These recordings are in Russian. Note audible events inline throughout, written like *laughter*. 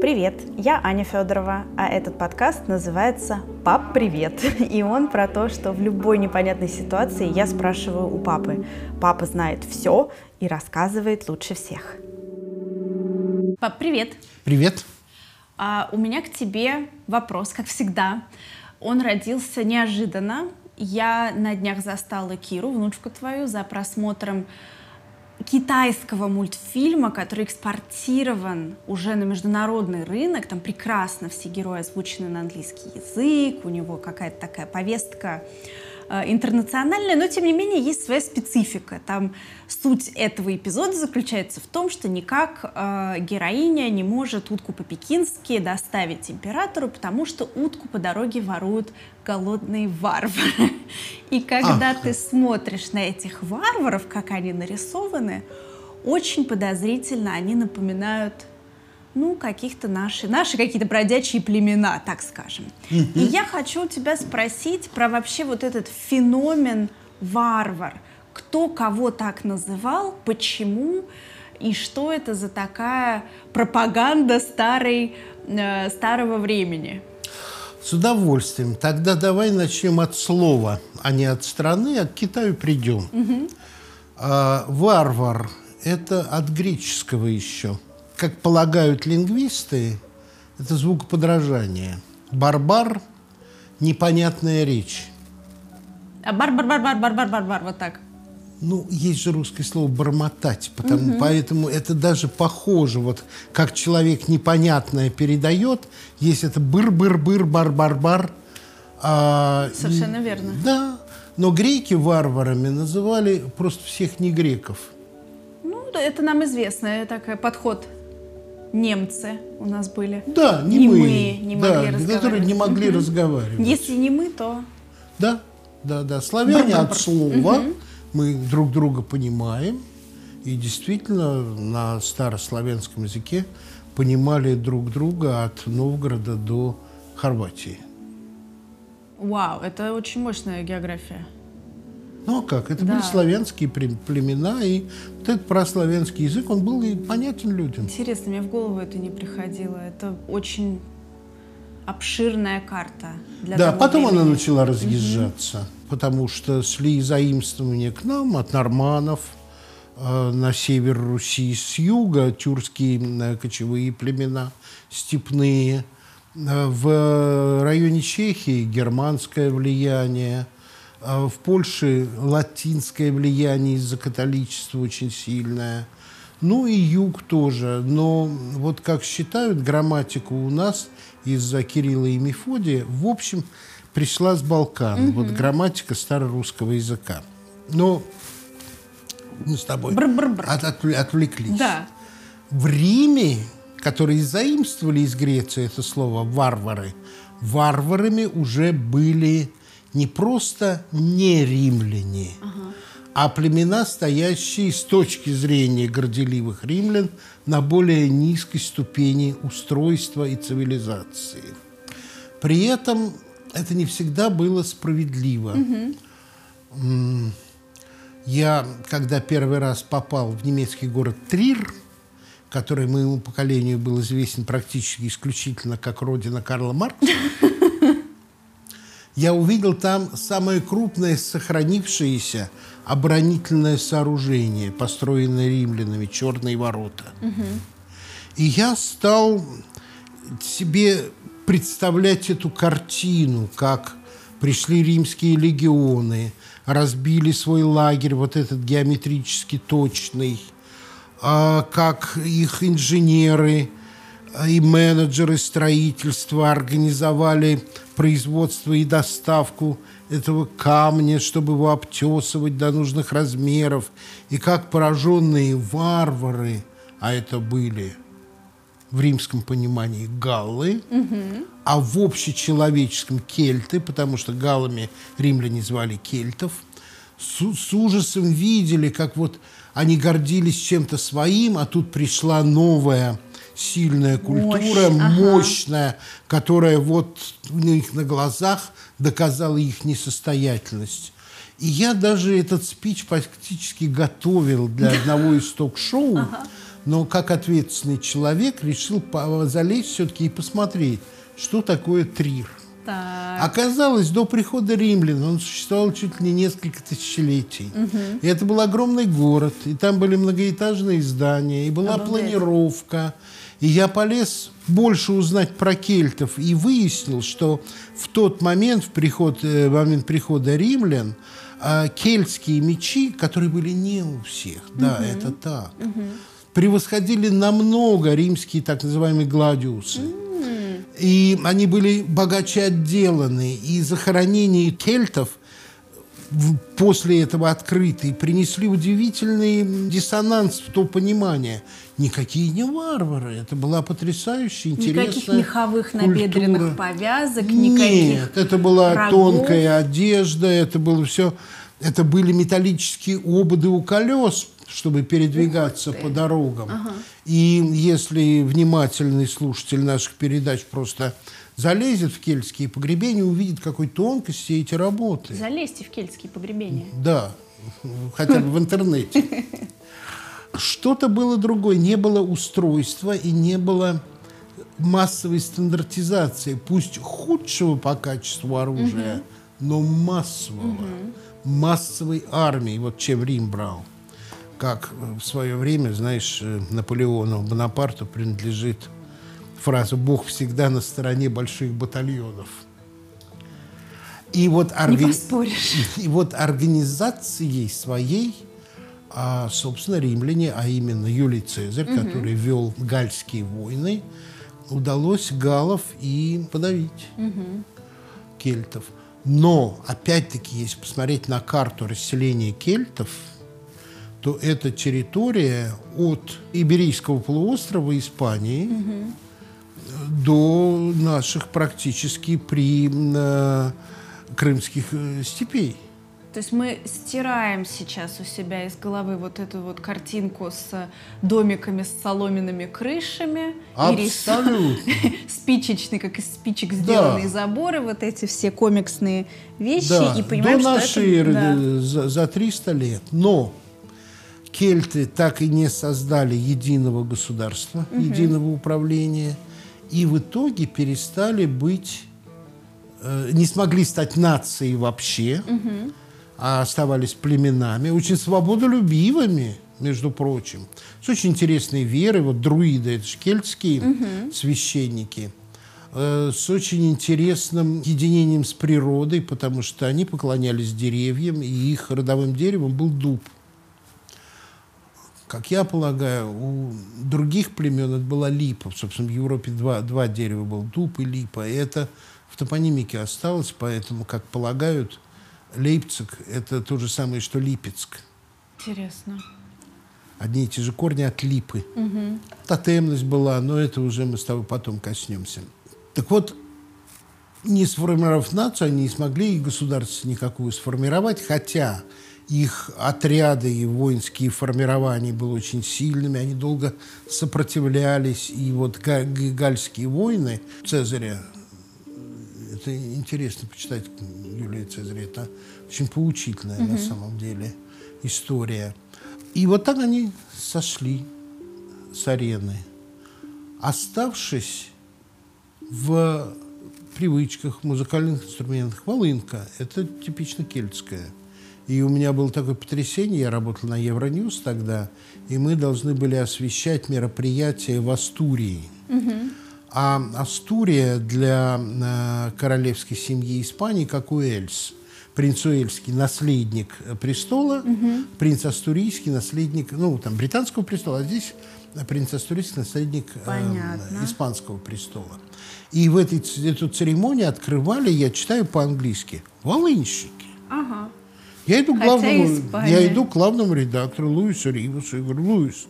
Привет, я Аня Федорова, а этот подкаст называется «Пап, привет!» *laughs* И он про то, что в любой непонятной ситуации я спрашиваю у папы. Папа знает все и рассказывает лучше всех. Пап, привет! Привет! А, у меня к тебе вопрос, как всегда. Он родился неожиданно. Я на днях застала Киру, внучку твою, за просмотром китайского мультфильма, который экспортирован уже на международный рынок, там прекрасно все герои озвучены на английский язык, у него какая-то такая повестка интернациональная, но тем не менее есть своя специфика. Там суть этого эпизода заключается в том, что никак э, героиня не может утку по-пекински доставить императору, потому что утку по дороге воруют голодные варвары. *laughs* И когда Ах. ты смотришь на этих варваров, как они нарисованы, очень подозрительно они напоминают ну, каких-то наши, наши какие-то бродячие племена, так скажем. И я хочу у тебя спросить про вообще вот этот феномен варвар. Кто кого так называл, почему и что это за такая пропаганда старой, э, старого времени? С удовольствием. Тогда давай начнем от слова, а не от страны, а к Китаю придем. Угу. А, варвар – это от греческого еще – как полагают лингвисты, это звукоподражание. Барбар – непонятная речь. А бар-бар-бар-бар-бар-бар-бар, вот так. Ну, есть же русское слово «бормотать», потому, угу. поэтому это даже похоже, вот как человек непонятное передает, есть это быр-быр-быр, бар-бар-бар. Совершенно верно. Да, но греки варварами называли просто всех не греков. Ну, это нам известно, такой подход немцы у нас были. Да, не, не мы. мы не да, могли разговаривать. которые не могли угу. разговаривать. Если не мы, то... Да, да, да. Славяне от слова. Угу. Мы друг друга понимаем. И действительно на старославянском языке понимали друг друга от Новгорода до Хорватии. Вау, это очень мощная география. Ну а как? Это да. были славянские племена, и вот этот прославянский язык, он был и понятен людям. Интересно, мне в голову это не приходило. Это очень обширная карта. Для да, потом времени. она начала разъезжаться, угу. потому что шли заимствования к нам от норманов, э, на север Руси с юга, тюркские э, кочевые племена, степные. Э, в районе Чехии германское влияние – в Польше латинское влияние из-за католичества очень сильное. Ну и юг тоже. Но вот как считают, грамматику у нас из-за Кирилла и Мефодия, в общем, пришла с Балкан. Угу. Вот грамматика старорусского языка. Но мы с тобой От, от, отвлеклись. Да. В Риме, которые заимствовали из Греции это слово «варвары», варварами уже были не просто не римляне, ага. а племена, стоящие с точки зрения горделивых римлян на более низкой ступени устройства и цивилизации. При этом это не всегда было справедливо. Угу. Я, когда первый раз попал в немецкий город Трир, который моему поколению был известен практически исключительно как родина Карла Маркса, *laughs* я увидел там самое крупное сохранившееся оборонительное сооружение, построенное римлянами, черные ворота. Угу. И я стал себе представлять эту картину, как пришли римские легионы, разбили свой лагерь, вот этот геометрически точный, а как их инженеры и менеджеры строительства организовали производство и доставку этого камня, чтобы его обтесывать до нужных размеров, и как пораженные варвары, а это были в римском понимании галлы, угу. а в общечеловеческом кельты, потому что галлами римляне звали кельтов, с, с ужасом видели, как вот они гордились чем-то своим, а тут пришла новая сильная культура, Мощь, мощная, ага. которая вот у них на глазах доказала их несостоятельность. И я даже этот спич практически готовил для одного из ток-шоу, ага. но как ответственный человек решил залезть все-таки и посмотреть, что такое Трир. Так. Оказалось, до прихода римлян он существовал чуть ли не несколько тысячелетий. Угу. И это был огромный город, и там были многоэтажные здания, и была Обалдеть. планировка. И я полез больше узнать про кельтов и выяснил, что в тот момент, в приход, э, момент прихода римлян, а, кельтские мечи, которые были не у всех, да, угу. это так, угу. превосходили намного римские так называемые гладиусы. Угу. И они были богаче отделаны. И захоронения кельтов после этого открытые принесли удивительный диссонанс в то понимание. Никакие не варвары. Это была потрясающая, интересная Никаких меховых культура. набедренных повязок, никаких Нет, это была рогов. тонкая одежда, это было все... Это были металлические ободы у колес, чтобы передвигаться по дорогам. Ага. И если внимательный слушатель наших передач просто залезет в кельтские погребения, увидит, какой тонкости эти работы. Залезьте в кельтские погребения. Да, хотя бы в интернете. Что-то было другое. Не было устройства и не было массовой стандартизации, пусть худшего по качеству оружия, но массового, массовой армии, вот чем Рим брал как в свое время, знаешь, э, Наполеону Бонапарту принадлежит фраза «Бог всегда на стороне больших батальонов». И вот, орга... *laughs* и вот организацией своей, а, собственно, римляне, а именно Юлий Цезарь, угу. который вел гальские войны, удалось галов и подавить угу. кельтов. Но, опять-таки, если посмотреть на карту расселения кельтов – то эта территория от Иберийского полуострова Испании угу. до наших практически при э, крымских э, степей. То есть мы стираем сейчас у себя из головы вот эту вот картинку с домиками с соломенными крышами. Абсолютно. *laughs* Спичечные, как из спичек сделанные да. заборы, вот эти все комиксные вещи. Да. И понимаем, До нашей эры, да. за, за 300 лет. Но кельты так и не создали единого государства, угу. единого управления, и в итоге перестали быть, э, не смогли стать нацией вообще, угу. а оставались племенами, очень свободолюбивыми, между прочим, с очень интересной верой. Вот друиды, это же кельтские угу. священники э, с очень интересным единением с природой, потому что они поклонялись деревьям, и их родовым деревом был дуб. Как я полагаю, у других племен это была липа. Собственно, в Европе два, два дерева было, дуб и липа. И это в топонимике осталось, поэтому, как полагают, Лейпциг – это то же самое, что Липецк. Интересно. Одни и те же корни от липы. Угу. Тотемность была, но это уже мы с тобой потом коснемся. Так вот, не сформировав нацию, они не смогли и государство никакую сформировать, хотя их отряды и воинские формирования были очень сильными, они долго сопротивлялись. И вот гальские войны Цезаря, это интересно почитать Юлия Цезаря, это очень поучительная угу. на самом деле история. И вот так они сошли с арены, оставшись в привычках, музыкальных инструментах. Волынка – это типично кельтская – и у меня было такое потрясение, я работал на Евроньюз тогда, и мы должны были освещать мероприятия в Астурии. Угу. А Астурия для э, королевской семьи Испании, как Уэльс. Принц Уэльский – наследник престола, угу. принц Астурийский – наследник, ну, там, британского престола, а здесь принц Астурийский – наследник э, испанского престола. И в этой, эту церемонию открывали, я читаю по-английски, волынщики. Ага. Я иду, к главному, я иду к главному редактору Луису Ривусу и говорю, Луис,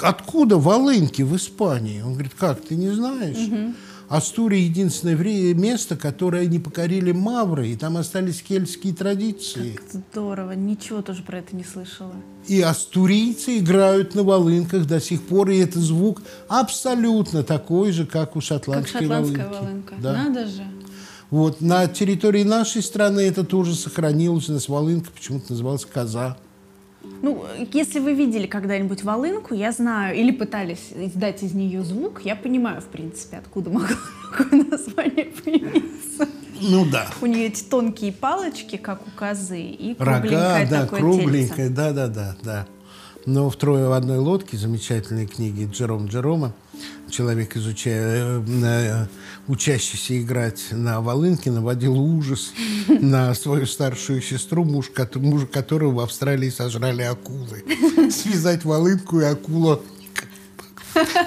откуда волынки в Испании? Он говорит, как, ты не знаешь? Угу. Астурия – единственное место, которое не покорили мавры, и там остались кельтские традиции. Как здорово, ничего тоже про это не слышала. И астурийцы играют на волынках до сих пор, и это звук абсолютно такой же, как у шотландской как шотландская волынки. волынка. Да. Надо же. Вот. На территории нашей страны это тоже сохранилось. У нас волынка почему-то называлась коза. Ну, если вы видели когда-нибудь волынку, я знаю, или пытались издать из нее звук, я понимаю, в принципе, откуда могло такое название появиться. Ну да. У нее эти тонкие палочки, как у козы, и Рога, да, такое кругленькая, да, да, да, да. Но в «Трое в одной лодке» замечательной книги Джером Джерома человек, изучая, э, учащийся играть на волынке, наводил ужас на свою старшую сестру, муж, мужа которого в Австралии сожрали акулы. Связать волынку и акулу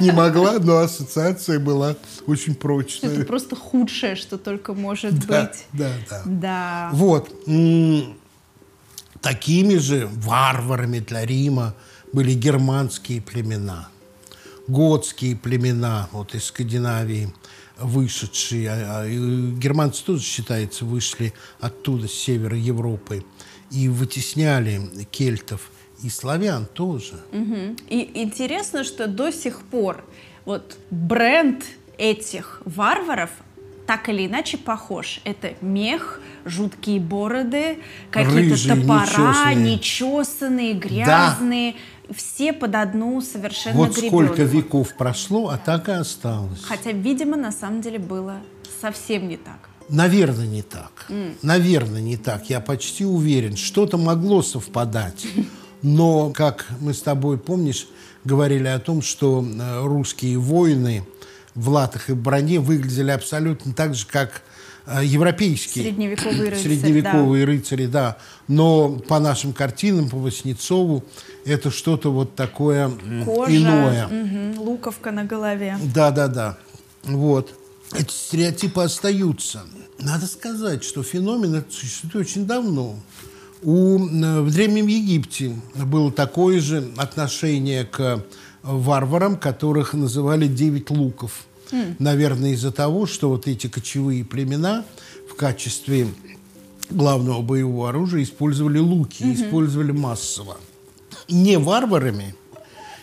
не могла, но ассоциация была очень прочная. Это просто худшее, что только может да, быть. Да, да. Да. Вот. Такими же варварами для Рима были германские племена, готские племена вот из Скандинавии вышедшие. А, а, германцы тоже, считается, вышли оттуда, с севера Европы, и вытесняли кельтов – и славян тоже. Угу. И интересно, что до сих пор вот бренд этих варваров так или иначе похож. Это мех, жуткие бороды, какие-то топора, нечесанные, нечесанные грязные. Да. Все под одну совершенно Вот гребенку. сколько веков прошло, а так и осталось. Хотя, видимо, на самом деле было совсем не так. Наверное, не так. Mm. Наверное, не так. Я почти уверен. Что-то могло совпадать. Но, как мы с тобой, помнишь, говорили о том, что э, русские воины в латах и броне выглядели абсолютно так же, как европейские. Средневековые рыцари. Средневековые да. рыцари, да. Но по нашим картинам, по Васнецову, это что-то вот такое Кожа, иное. Угу, луковка на голове. Да, да, да. Вот. Эти стереотипы остаются. Надо сказать, что феномен этот существует очень давно. У, э, в Древнем Египте было такое же отношение к варварам, которых называли девять луков. Mm. Наверное, из-за того, что вот эти кочевые племена в качестве главного боевого оружия использовали луки, mm-hmm. использовали массово. Не варварами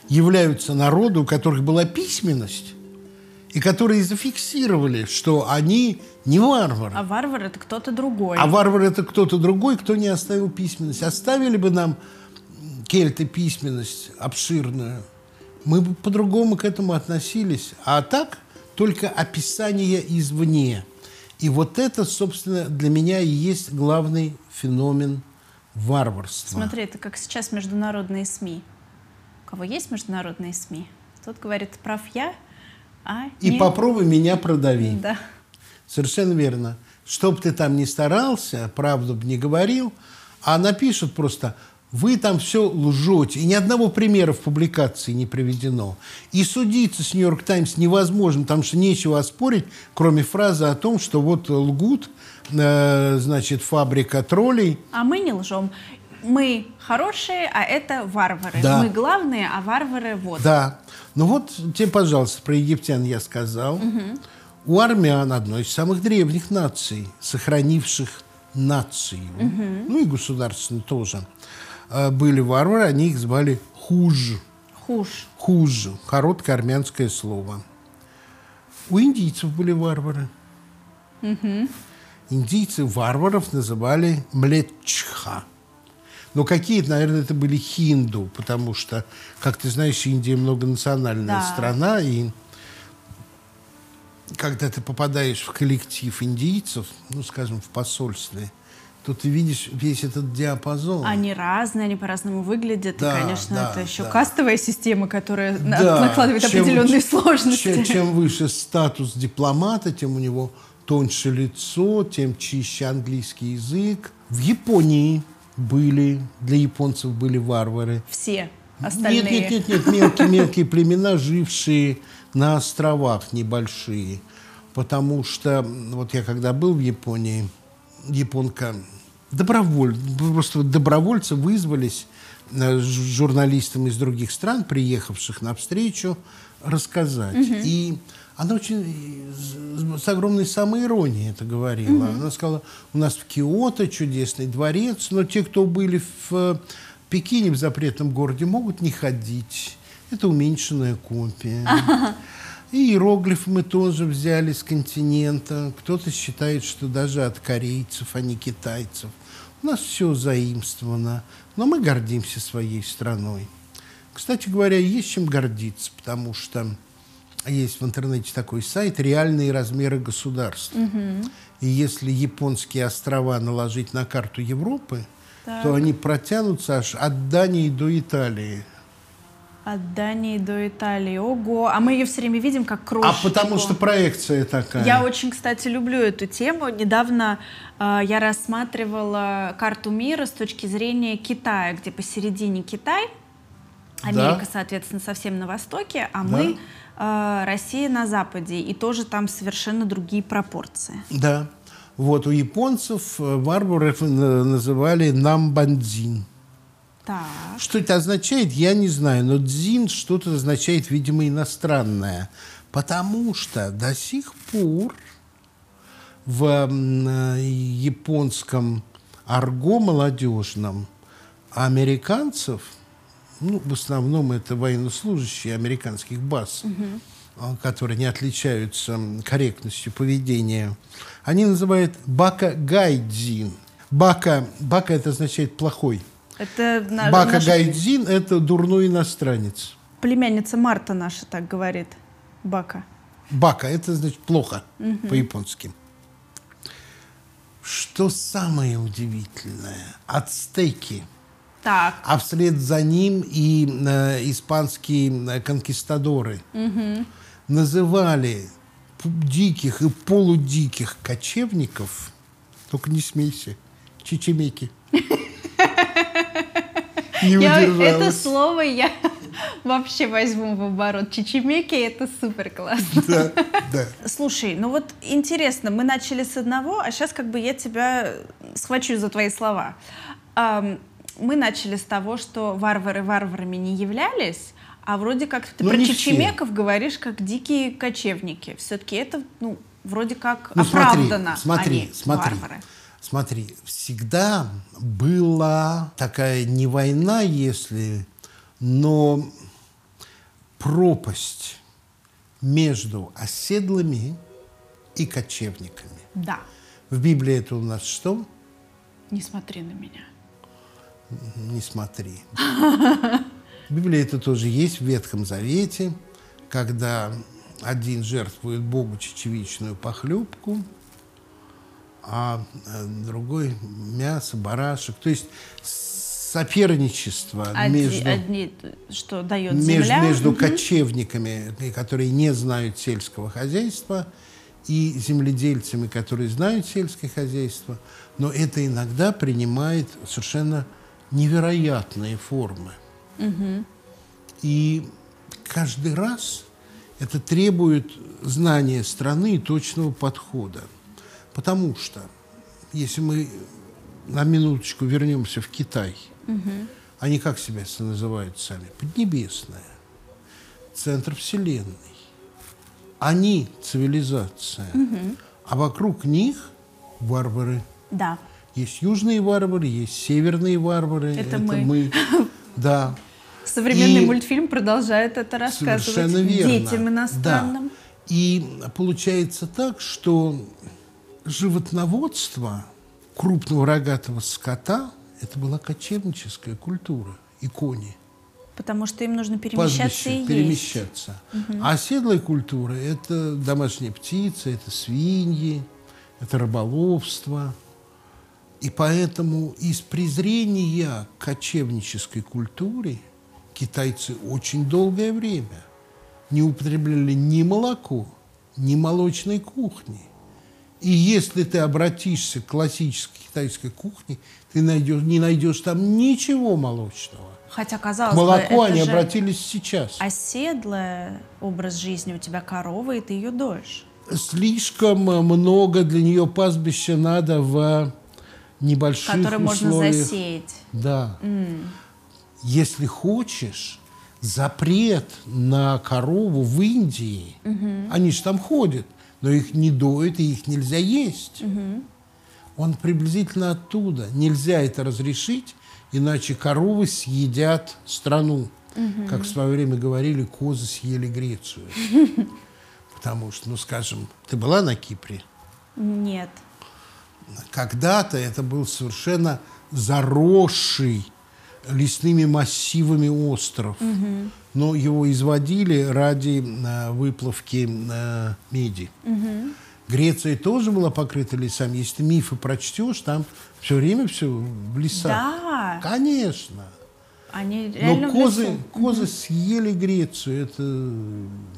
являются народы, у которых была письменность, и которые зафиксировали, что они не варвар. А варвар это кто-то другой. А варвар это кто-то другой, кто не оставил письменность. Оставили бы нам кельты письменность обширную, мы бы по-другому к этому относились. А так только описание извне. И вот это, собственно, для меня и есть главный феномен варварства. Смотри, это как сейчас международные СМИ. У кого есть международные СМИ? Тот говорит, прав я, а И не... попробуй меня продавить. Да. Совершенно верно. Что бы ты там ни старался, правду бы не говорил, а напишут просто вы там все лжете. И ни одного примера в публикации не приведено. И судиться с «Нью-Йорк Таймс» невозможно, потому что нечего оспорить, кроме фразы о том, что вот лгут, э, значит, фабрика троллей. А мы не лжем. Мы хорошие, а это варвары. Да. Мы главные, а варвары вот. Да. Ну вот тебе, пожалуйста, про египтян я сказал. Угу. У армян одной из самых древних наций, сохранивших нацию, угу. ну и государственную тоже, были варвары, они их звали хуж. Хуж. Хуж. Короткое армянское слово. У индийцев были варвары. Угу. Индийцы варваров называли млечха. Но какие-то, наверное, это были хинду, потому что, как ты знаешь, Индия многонациональная да. страна, и когда ты попадаешь в коллектив индийцев, ну, скажем, в посольстве, то ты видишь весь этот диапазон. Они разные, они по-разному выглядят. Да, и, конечно, да, это еще да. кастовая система, которая да. накладывает чем, определенные *laughs* сложности. Чем, чем выше статус дипломата, тем у него тоньше лицо, тем чище английский язык. В Японии были, для японцев были варвары. Все остальные? Нет, нет, нет, нет мелкие-мелкие племена, жившие на островах небольшие. Потому что, вот я когда был в Японии, японка доброволь, просто добровольцы вызвались э, журналистам из других стран, приехавших на встречу, рассказать. Угу. И она очень с огромной самоиронией это говорила. Угу. Она сказала, у нас в Киото чудесный дворец, но те, кто были в Пекине, в запретном городе, могут не ходить. Это уменьшенная копия. И иероглифы мы тоже взяли с континента. Кто-то считает, что даже от корейцев, а не китайцев. У нас все заимствовано, но мы гордимся своей страной. Кстати говоря, есть чем гордиться, потому что есть в интернете такой сайт «Реальные размеры государств». И если японские острова наложить на карту Европы, Так. то они протянутся аж от Дании до Италии. От Дании до Италии. Ого. А мы ее все время видим как А крошечку. потому что проекция такая. Я очень, кстати, люблю эту тему. Недавно э, я рассматривала карту мира с точки зрения Китая, где посередине Китай, Америка, соответственно, совсем на востоке, а Да. мы э, Россия на западе, и тоже там совершенно другие пропорции. Да. Вот у японцев э, варваров э, называли намбандзин. Так. Что это означает, я не знаю, но дзин что-то означает, видимо, иностранное. Потому что до сих пор в э, японском арго молодежном американцев, ну, в основном это военнослужащие американских баз, а, которые не отличаются корректностью поведения, они называют бака гайдзин. Бака, бака это означает плохой. Это на- Бака наша Гайдзин – это дурной иностранец. племянница Марта наша так говорит. Бака. Бака – это значит плохо по-японски. Что самое удивительное? Ацтеки, Так. а вслед за ним и э, испанские э, конкистадоры называли п- диких и полудиких кочевников, только не смейся, чечемеки. *laughs* Не Я, это слово я *laughs* вообще возьму в оборот. Чичимеки это супер классно. Да, да. Слушай, ну вот интересно, мы начали с одного, а сейчас как бы я тебя схвачу за твои слова. Мы начали с того, что варвары варварами не являлись, а вроде как ты Ну, про чечемеков говоришь как дикие кочевники. Все-таки это, ну, вроде как Ну, смотри, оправдано, смотри, а не смотри. варвары. Смотри, всегда была такая не война, если, но пропасть между оседлыми и кочевниками. Да, В Библии это у нас что? не смотри на меня. Не смотри. В Библии это тоже есть в Ветхом Завете, когда один жертвует Богу чечевичную похлебку, а э, другой мясо, барашек. То есть соперничество Одни, между, одни, что дает между, земля. между Мгм. кочевниками, э, которые не знают сельского хозяйства, и земледельцами, которые знают сельское хозяйство. Но это иногда принимает совершенно невероятные формы. И каждый раз это требует знания страны и точного подхода. Потому что, если мы на минуточку вернемся в Китай, они как себя называют сами? Поднебесная, центр Вселенной. Они цивилизация, а вокруг них варвары. Да. Есть южные варвары, есть северные варвары. Это мы. *laughs* Да. Современный И- мультфильм продолжает это рассказывать Совершенно верно. детям иностранным. Да. И получается так, что животноводство крупного рогатого скота – это была кочевническая культура и кони. Потому что им нужно перемещаться Пастбище, и есть. перемещаться. А оседлая культура – это домашние птицы, это свиньи, это рыболовство. И поэтому из презрения к кочевнической культуре китайцы очень долгое время не употребляли ни молоко, ни молочной кухни. И если ты обратишься к классической китайской кухне, ты найдешь, не найдешь там ничего молочного. Хотя, К казалось бы, молоку это они же обратились сейчас. оседлый образ жизни. У тебя корова, и ты ее доешь. Слишком много для нее пастбища надо в небольших Который можно условиях. засеять. Да. Если хочешь, запрет на корову в Индии, они же там ходят, но их не доят, и их нельзя есть. Он приблизительно оттуда. Нельзя это разрешить, иначе коровы съедят страну. Как в свое время говорили, козы съели Грецию. *laughs* Потому что, ну, скажем, ты была на Кипре? Нет. когда-то это был совершенно заросший лесными массивами остров. Угу. Но его изводили ради э, выплавки э, меди. Угу. Греция тоже была покрыта лесами. Если ты мифы прочтешь, там все время все в лесах. Да. Конечно. Они реально Но козы, козы съели Грецию. Это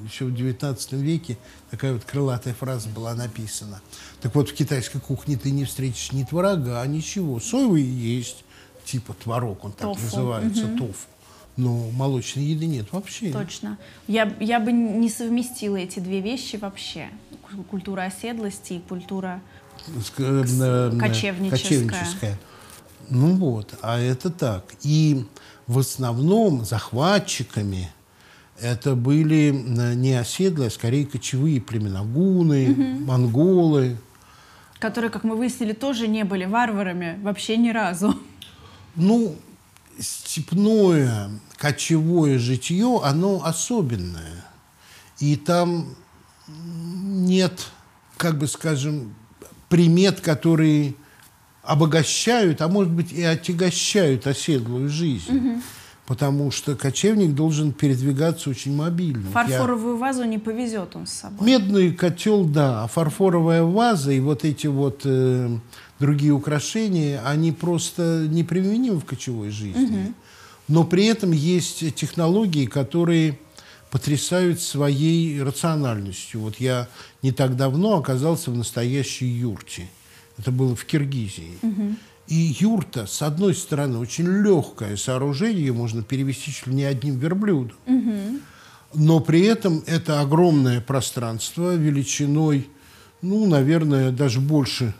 еще в 19 веке такая вот крылатая фраза была написана. Так вот, в китайской кухне ты не встретишь ни творога, ничего. Соевый есть, типа творог, он так Тофу. называется, тофу. Но молочной еды нет вообще. Точно. Я, я бы не совместила эти две вещи вообще. Ку- Культура оседлости и культура... Э, э, Кочевническая. кочевническая. Ну вот, а это так. И в основном захватчиками это были э, не оседлые, а скорее кочевые племена. Гуны, монголы. которые, как мы выяснили, тоже не были варварами вообще ни разу. Ну, степное кочевое житье, оно особенное. И там нет, как бы скажем, примет, которые обогащают, а может быть и отягощают оседлую жизнь. Потому что кочевник должен передвигаться очень мобильно. Я- Фарфоровую вазу не повезет он с собой. Медный котел, да, а фарфоровая ваза и вот эти вот э, другие украшения, они просто неприменимы в кочевой жизни. Но при этом есть технологии, которые потрясают своей рациональностью. Вот я не так давно оказался в настоящей юрте. Это было в Киргизии. И юрта, с одной стороны, очень легкое сооружение, ее можно перевести чуть ли не одним верблюдом. Но при этом это огромное пространство величиной, ну, наверное, даже больше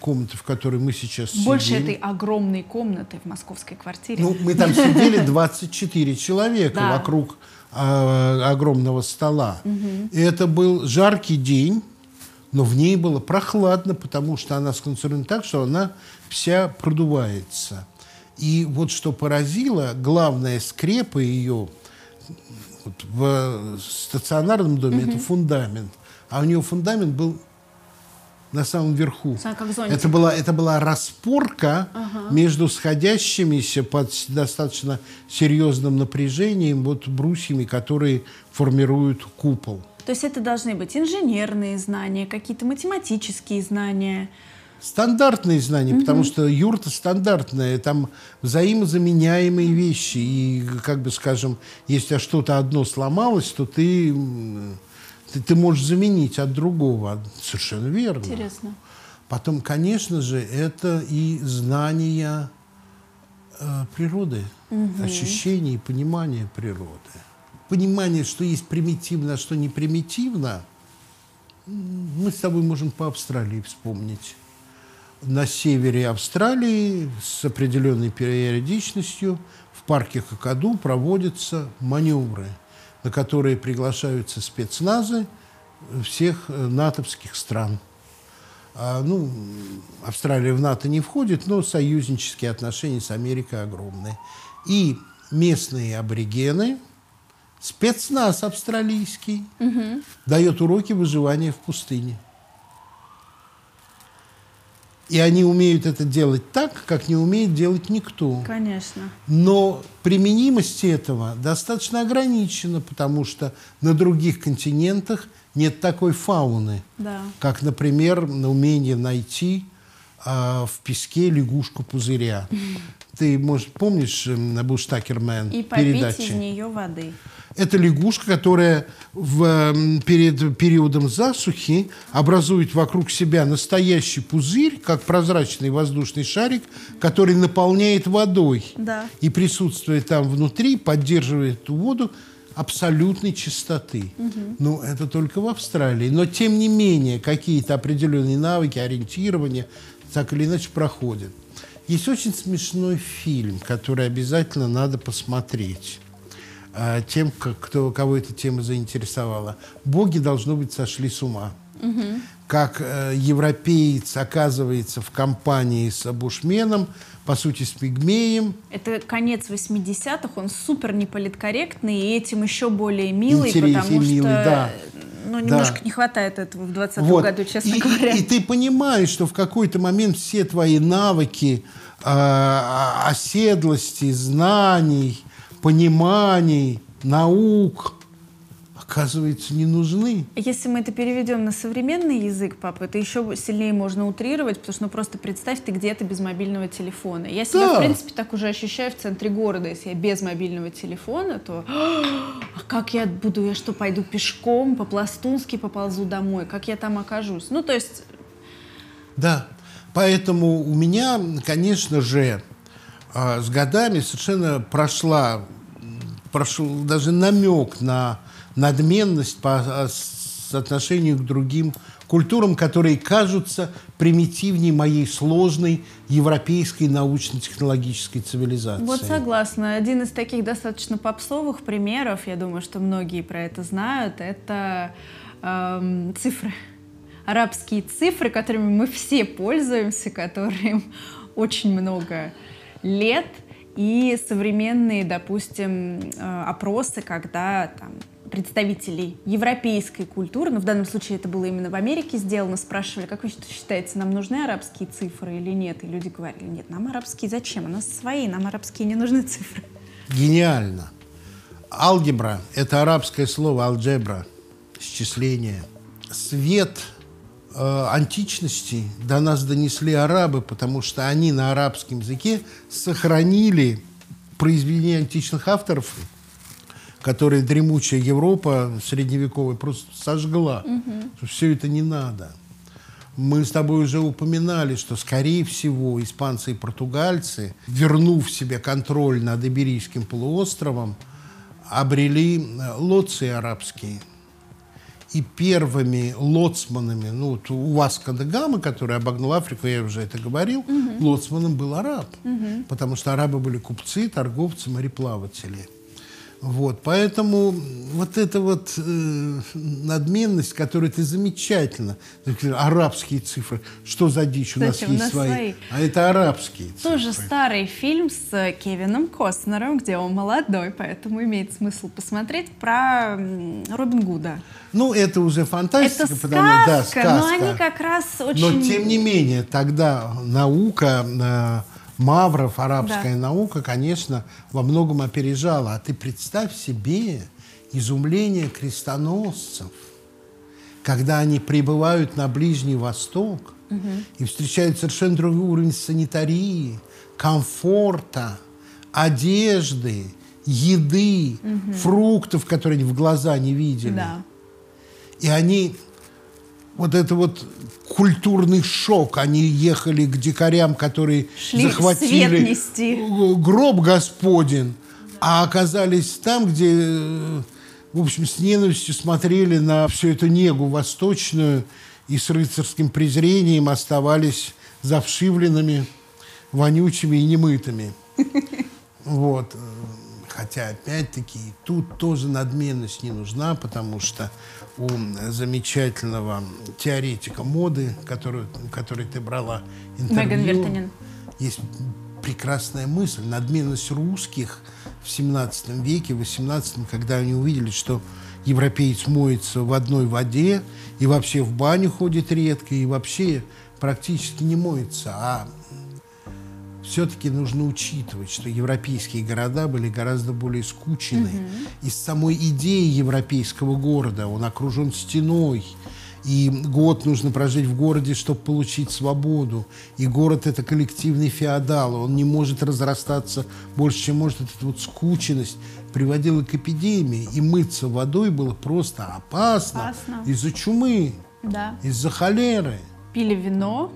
комнаты, в которой мы сейчас Больше сидим. этой огромной комнаты в московской квартире. Ну, мы там сидели 24 человека *laughs* Да. вокруг а, огромного стола. И это был жаркий день, но в ней было прохладно, потому что она сконструирована так, что она вся продувается. И вот что поразило, главная скрепа ее вот в стационарном доме это фундамент, а у нее фундамент был на самом верху. Как зонтик. Это была, это была распорка между сходящимися под достаточно серьезным напряжением вот брусьями, которые формируют купол. То есть это должны быть инженерные знания, какие-то математические знания. Стандартные знания, потому что юрта стандартная, там взаимозаменяемые вещи. И, как бы скажем, если что-то одно сломалось, то ты, ты, ты можешь заменить от другого. Совершенно верно. Интересно. Потом, конечно же, это и знание э, природы, ощущение и понимание природы. Понимание, что есть примитивно, а что не примитивно, мы с тобой можем по Австралии вспомнить. На севере Австралии с определенной периодичностью в парке Кокаду проводятся маневры, на которые приглашаются спецназы всех э, натовских стран. А, ну, Австралия в НАТО не входит, но союзнические отношения с Америкой огромные. И местные аборигены, спецназ австралийский, дает уроки выживания в пустыне. И они умеют это делать так, как не умеет делать никто. Конечно. Но применимость этого достаточно ограничена, потому что на других континентах нет такой фауны, Да. как, например, умение найти а, в песке лягушку-пузыря. *laughs* Ты, может, помнишь эм, Буштакермен И попить передачи? из нее воды. Это лягушка, которая в, эм, перед периодом засухи образует вокруг себя настоящий пузырь, как прозрачный воздушный шарик, который наполняет водой. Да. И присутствие там внутри поддерживает эту воду абсолютной чистоты. Ну, это только в Австралии. Но, тем не менее, какие-то определенные навыки, ориентирования так или иначе проходят. Есть очень смешной фильм, который обязательно надо посмотреть а, тем, кто, кого эта тема заинтересовала. Боги, должно быть, сошли с ума. Как э, европеец оказывается в компании с бушменом, по сути, с пигмеем, Это конец 80-х, он супер неполиткорректный, и этим еще более милый, Интереснее потому милый, что да. Ну, немножко да. не хватает этого в 2020 вот. году, честно и, говоря. И, и ты понимаешь, что в какой-то момент все твои навыки э, оседлости, знаний, пониманий, наук – оказывается, не нужны. Если мы это переведем на современный язык, папа, это еще сильнее можно утрировать, потому что ну, просто представь, ты где-то без мобильного телефона. Я себя, да. в принципе, так уже ощущаю в центре города. Если я без мобильного телефона, то а как я буду, я что, пойду пешком, по-пластунски поползу домой? Как я там окажусь? Ну, то есть... Да, поэтому у меня, конечно же, а, с годами совершенно прошла, прошел даже намек на надменность по а, отношению к другим культурам, которые кажутся примитивнее моей сложной европейской научно-технологической цивилизации. Вот согласна. Один из таких достаточно попсовых примеров, я думаю, что многие про это знают, это эм, цифры. Арабские цифры, которыми мы все пользуемся, которым *laughs* очень много лет, и современные, допустим, э, опросы, когда там представителей европейской культуры, но в данном случае это было именно в Америке сделано, спрашивали, как вы считаете, нам нужны арабские цифры или нет? И люди говорили, нет, нам арабские зачем? У нас свои, нам арабские не нужны цифры. Гениально. Алгебра – это арабское слово алджебра, счисление. Свет э, античности до нас донесли арабы, потому что они на арабском языке сохранили произведения античных авторов – которые дремучая Европа средневековая просто сожгла. Угу. Все это не надо. Мы с тобой уже упоминали, что, скорее всего, испанцы и португальцы, вернув себе контроль над Иберийским полуостровом, обрели э, лоции арабские. И первыми лоцманами, ну, вот у Васка де Гама, который обогнул Африку, я уже это говорил, угу. лоцманом был араб. Угу. Потому что арабы были купцы, торговцы, мореплаватели. Вот, поэтому вот эта вот э, надменность, которую ты замечательно, арабские цифры, что за дичь у Кстати, нас есть у нас свои, свои, а это арабские цифры. Тоже старый фильм с Кевином Костнером, где он молодой, поэтому имеет смысл посмотреть про Робин Гуда. Ну, это уже фантастика. Это сказка, потому, да, сказка, но они как раз очень... Но, тем не менее, тогда наука... Э, Мавров, арабская да. наука, конечно, во многом опережала. А ты представь себе изумление крестоносцев, когда они прибывают на Ближний Восток угу. и встречают совершенно другой уровень санитарии, комфорта, одежды, еды, угу. фруктов, которые они в глаза не видели. Да. И они вот это вот культурный шок. Они ехали к дикарям, которые Шли захватили гроб Господень, а оказались там, где, в общем, с ненавистью смотрели на всю эту негу восточную и с рыцарским презрением оставались завшивленными, вонючими и немытыми. *laughs* Вот. Хотя, опять-таки, тут тоже надменность не нужна, потому что у замечательного теоретика моды, который, который ты брала интервью, есть прекрасная мысль. Надменность русских в 17 веке, в 18 когда они увидели, что европеец моется в одной воде и вообще в баню ходит редко, и вообще практически не моется, а все-таки нужно учитывать, что европейские города были гораздо более скучны. Угу. Из самой идеи европейского города он окружен стеной, и год нужно прожить в городе, чтобы получить свободу. И город – это коллективный феодал, он не может разрастаться больше, чем может. Эта вот скученность приводила к эпидемии, и мыться водой было просто опасно, опасно. из-за чумы, да. из-за холеры пили вино.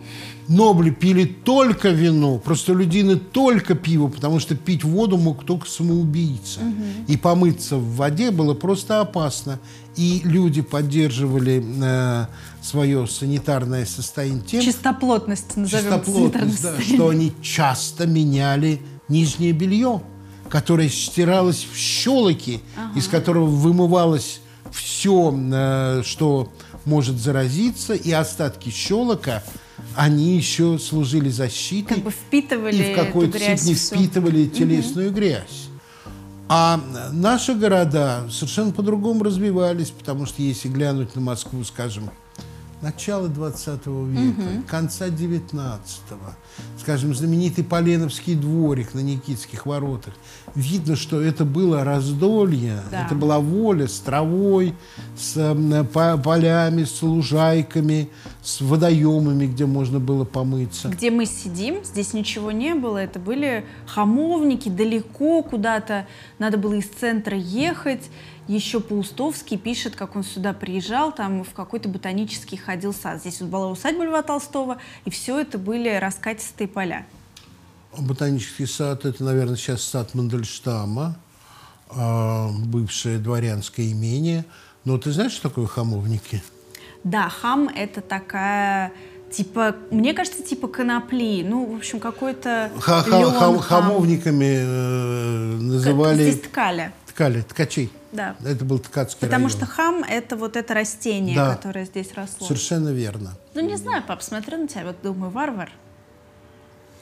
Нобли пили только вино, простолюдины только пиво, потому что пить воду мог только самоубийца. Угу. И помыться в воде было просто опасно. И люди поддерживали э, свое санитарное состояние тем... Чистоплотность, назовем Чистоплотность, да, что они часто меняли нижнее белье, которое стиралось в щелоки, ага. из которого вымывалось все, э, что может заразиться, и остатки щелока, они еще служили защитой. Как бы впитывали И в какой-то степени впитывали телесную угу. грязь. А наши города совершенно по-другому развивались, потому что если глянуть на Москву, скажем, начала 20 века, угу. конца 19-го, скажем, знаменитый Поленовский дворик на Никитских воротах, видно, что это было раздолье, да. это была воля с травой, с э, полями, с лужайками, с водоемами, где можно было помыться. Где мы сидим, здесь ничего не было, это были хамовники далеко куда-то, надо было из центра ехать, еще Паустовский пишет, как он сюда приезжал, там в какой-то ботанический ходил сад. Здесь вот была усадьба Льва Толстого, и все это были раскатистые поля. Ботанический сад – это, наверное, сейчас сад Мандельштама, а, бывшее дворянское имение. Но ты знаешь, что такое хамовники? Да, хам – это такая типа, мне кажется, типа конопли. Ну, в общем, какой-то ха -ха -ха Хамовниками э, называли... Здесь ткали. Ткали, ткачей. Да. Это был ткацкий Потому район. что хам – это вот это растение, да. которое здесь росло. Совершенно верно. Ну, не знаю, пап, смотрю на тебя, вот думаю, варвар.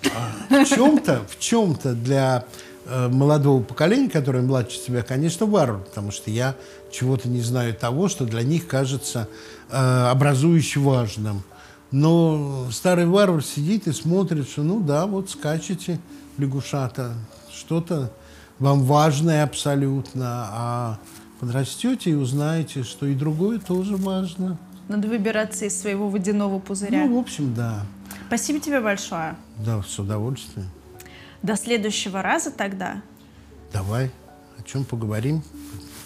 В чем-то, в чем-то для э, молодого поколения, которое младше тебя, конечно, варвар, потому что я чего-то не знаю того, что для них кажется э, образующе важным. Но старый варвар сидит и смотрит, что ну да, вот скачете лягушата, что-то вам важное абсолютно, а подрастете и узнаете, что и другое тоже важно. Надо выбираться из своего водяного пузыря. Ну, в общем, да. Спасибо тебе большое. Да, с удовольствием. До следующего раза тогда. Давай. О чем поговорим?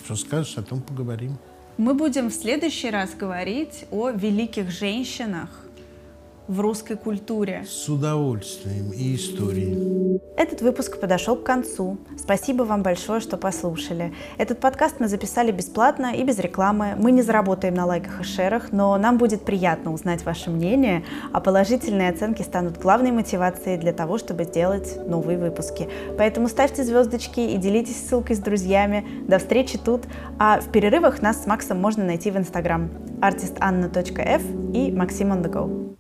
Что скажешь, о том поговорим. Мы будем в следующий раз говорить о великих женщинах, в русской культуре. С удовольствием и историей. Этот выпуск подошел к концу. Спасибо вам большое, что послушали. Этот подкаст мы записали бесплатно и без рекламы. Мы не заработаем на лайках и шерах, но нам будет приятно узнать ваше мнение, а положительные оценки станут главной мотивацией для того, чтобы сделать новые выпуски. Поэтому ставьте звездочки и делитесь ссылкой с друзьями. До встречи тут. А в перерывах нас с Максом можно найти в Инстаграм artistanna.f и Maxim on the go.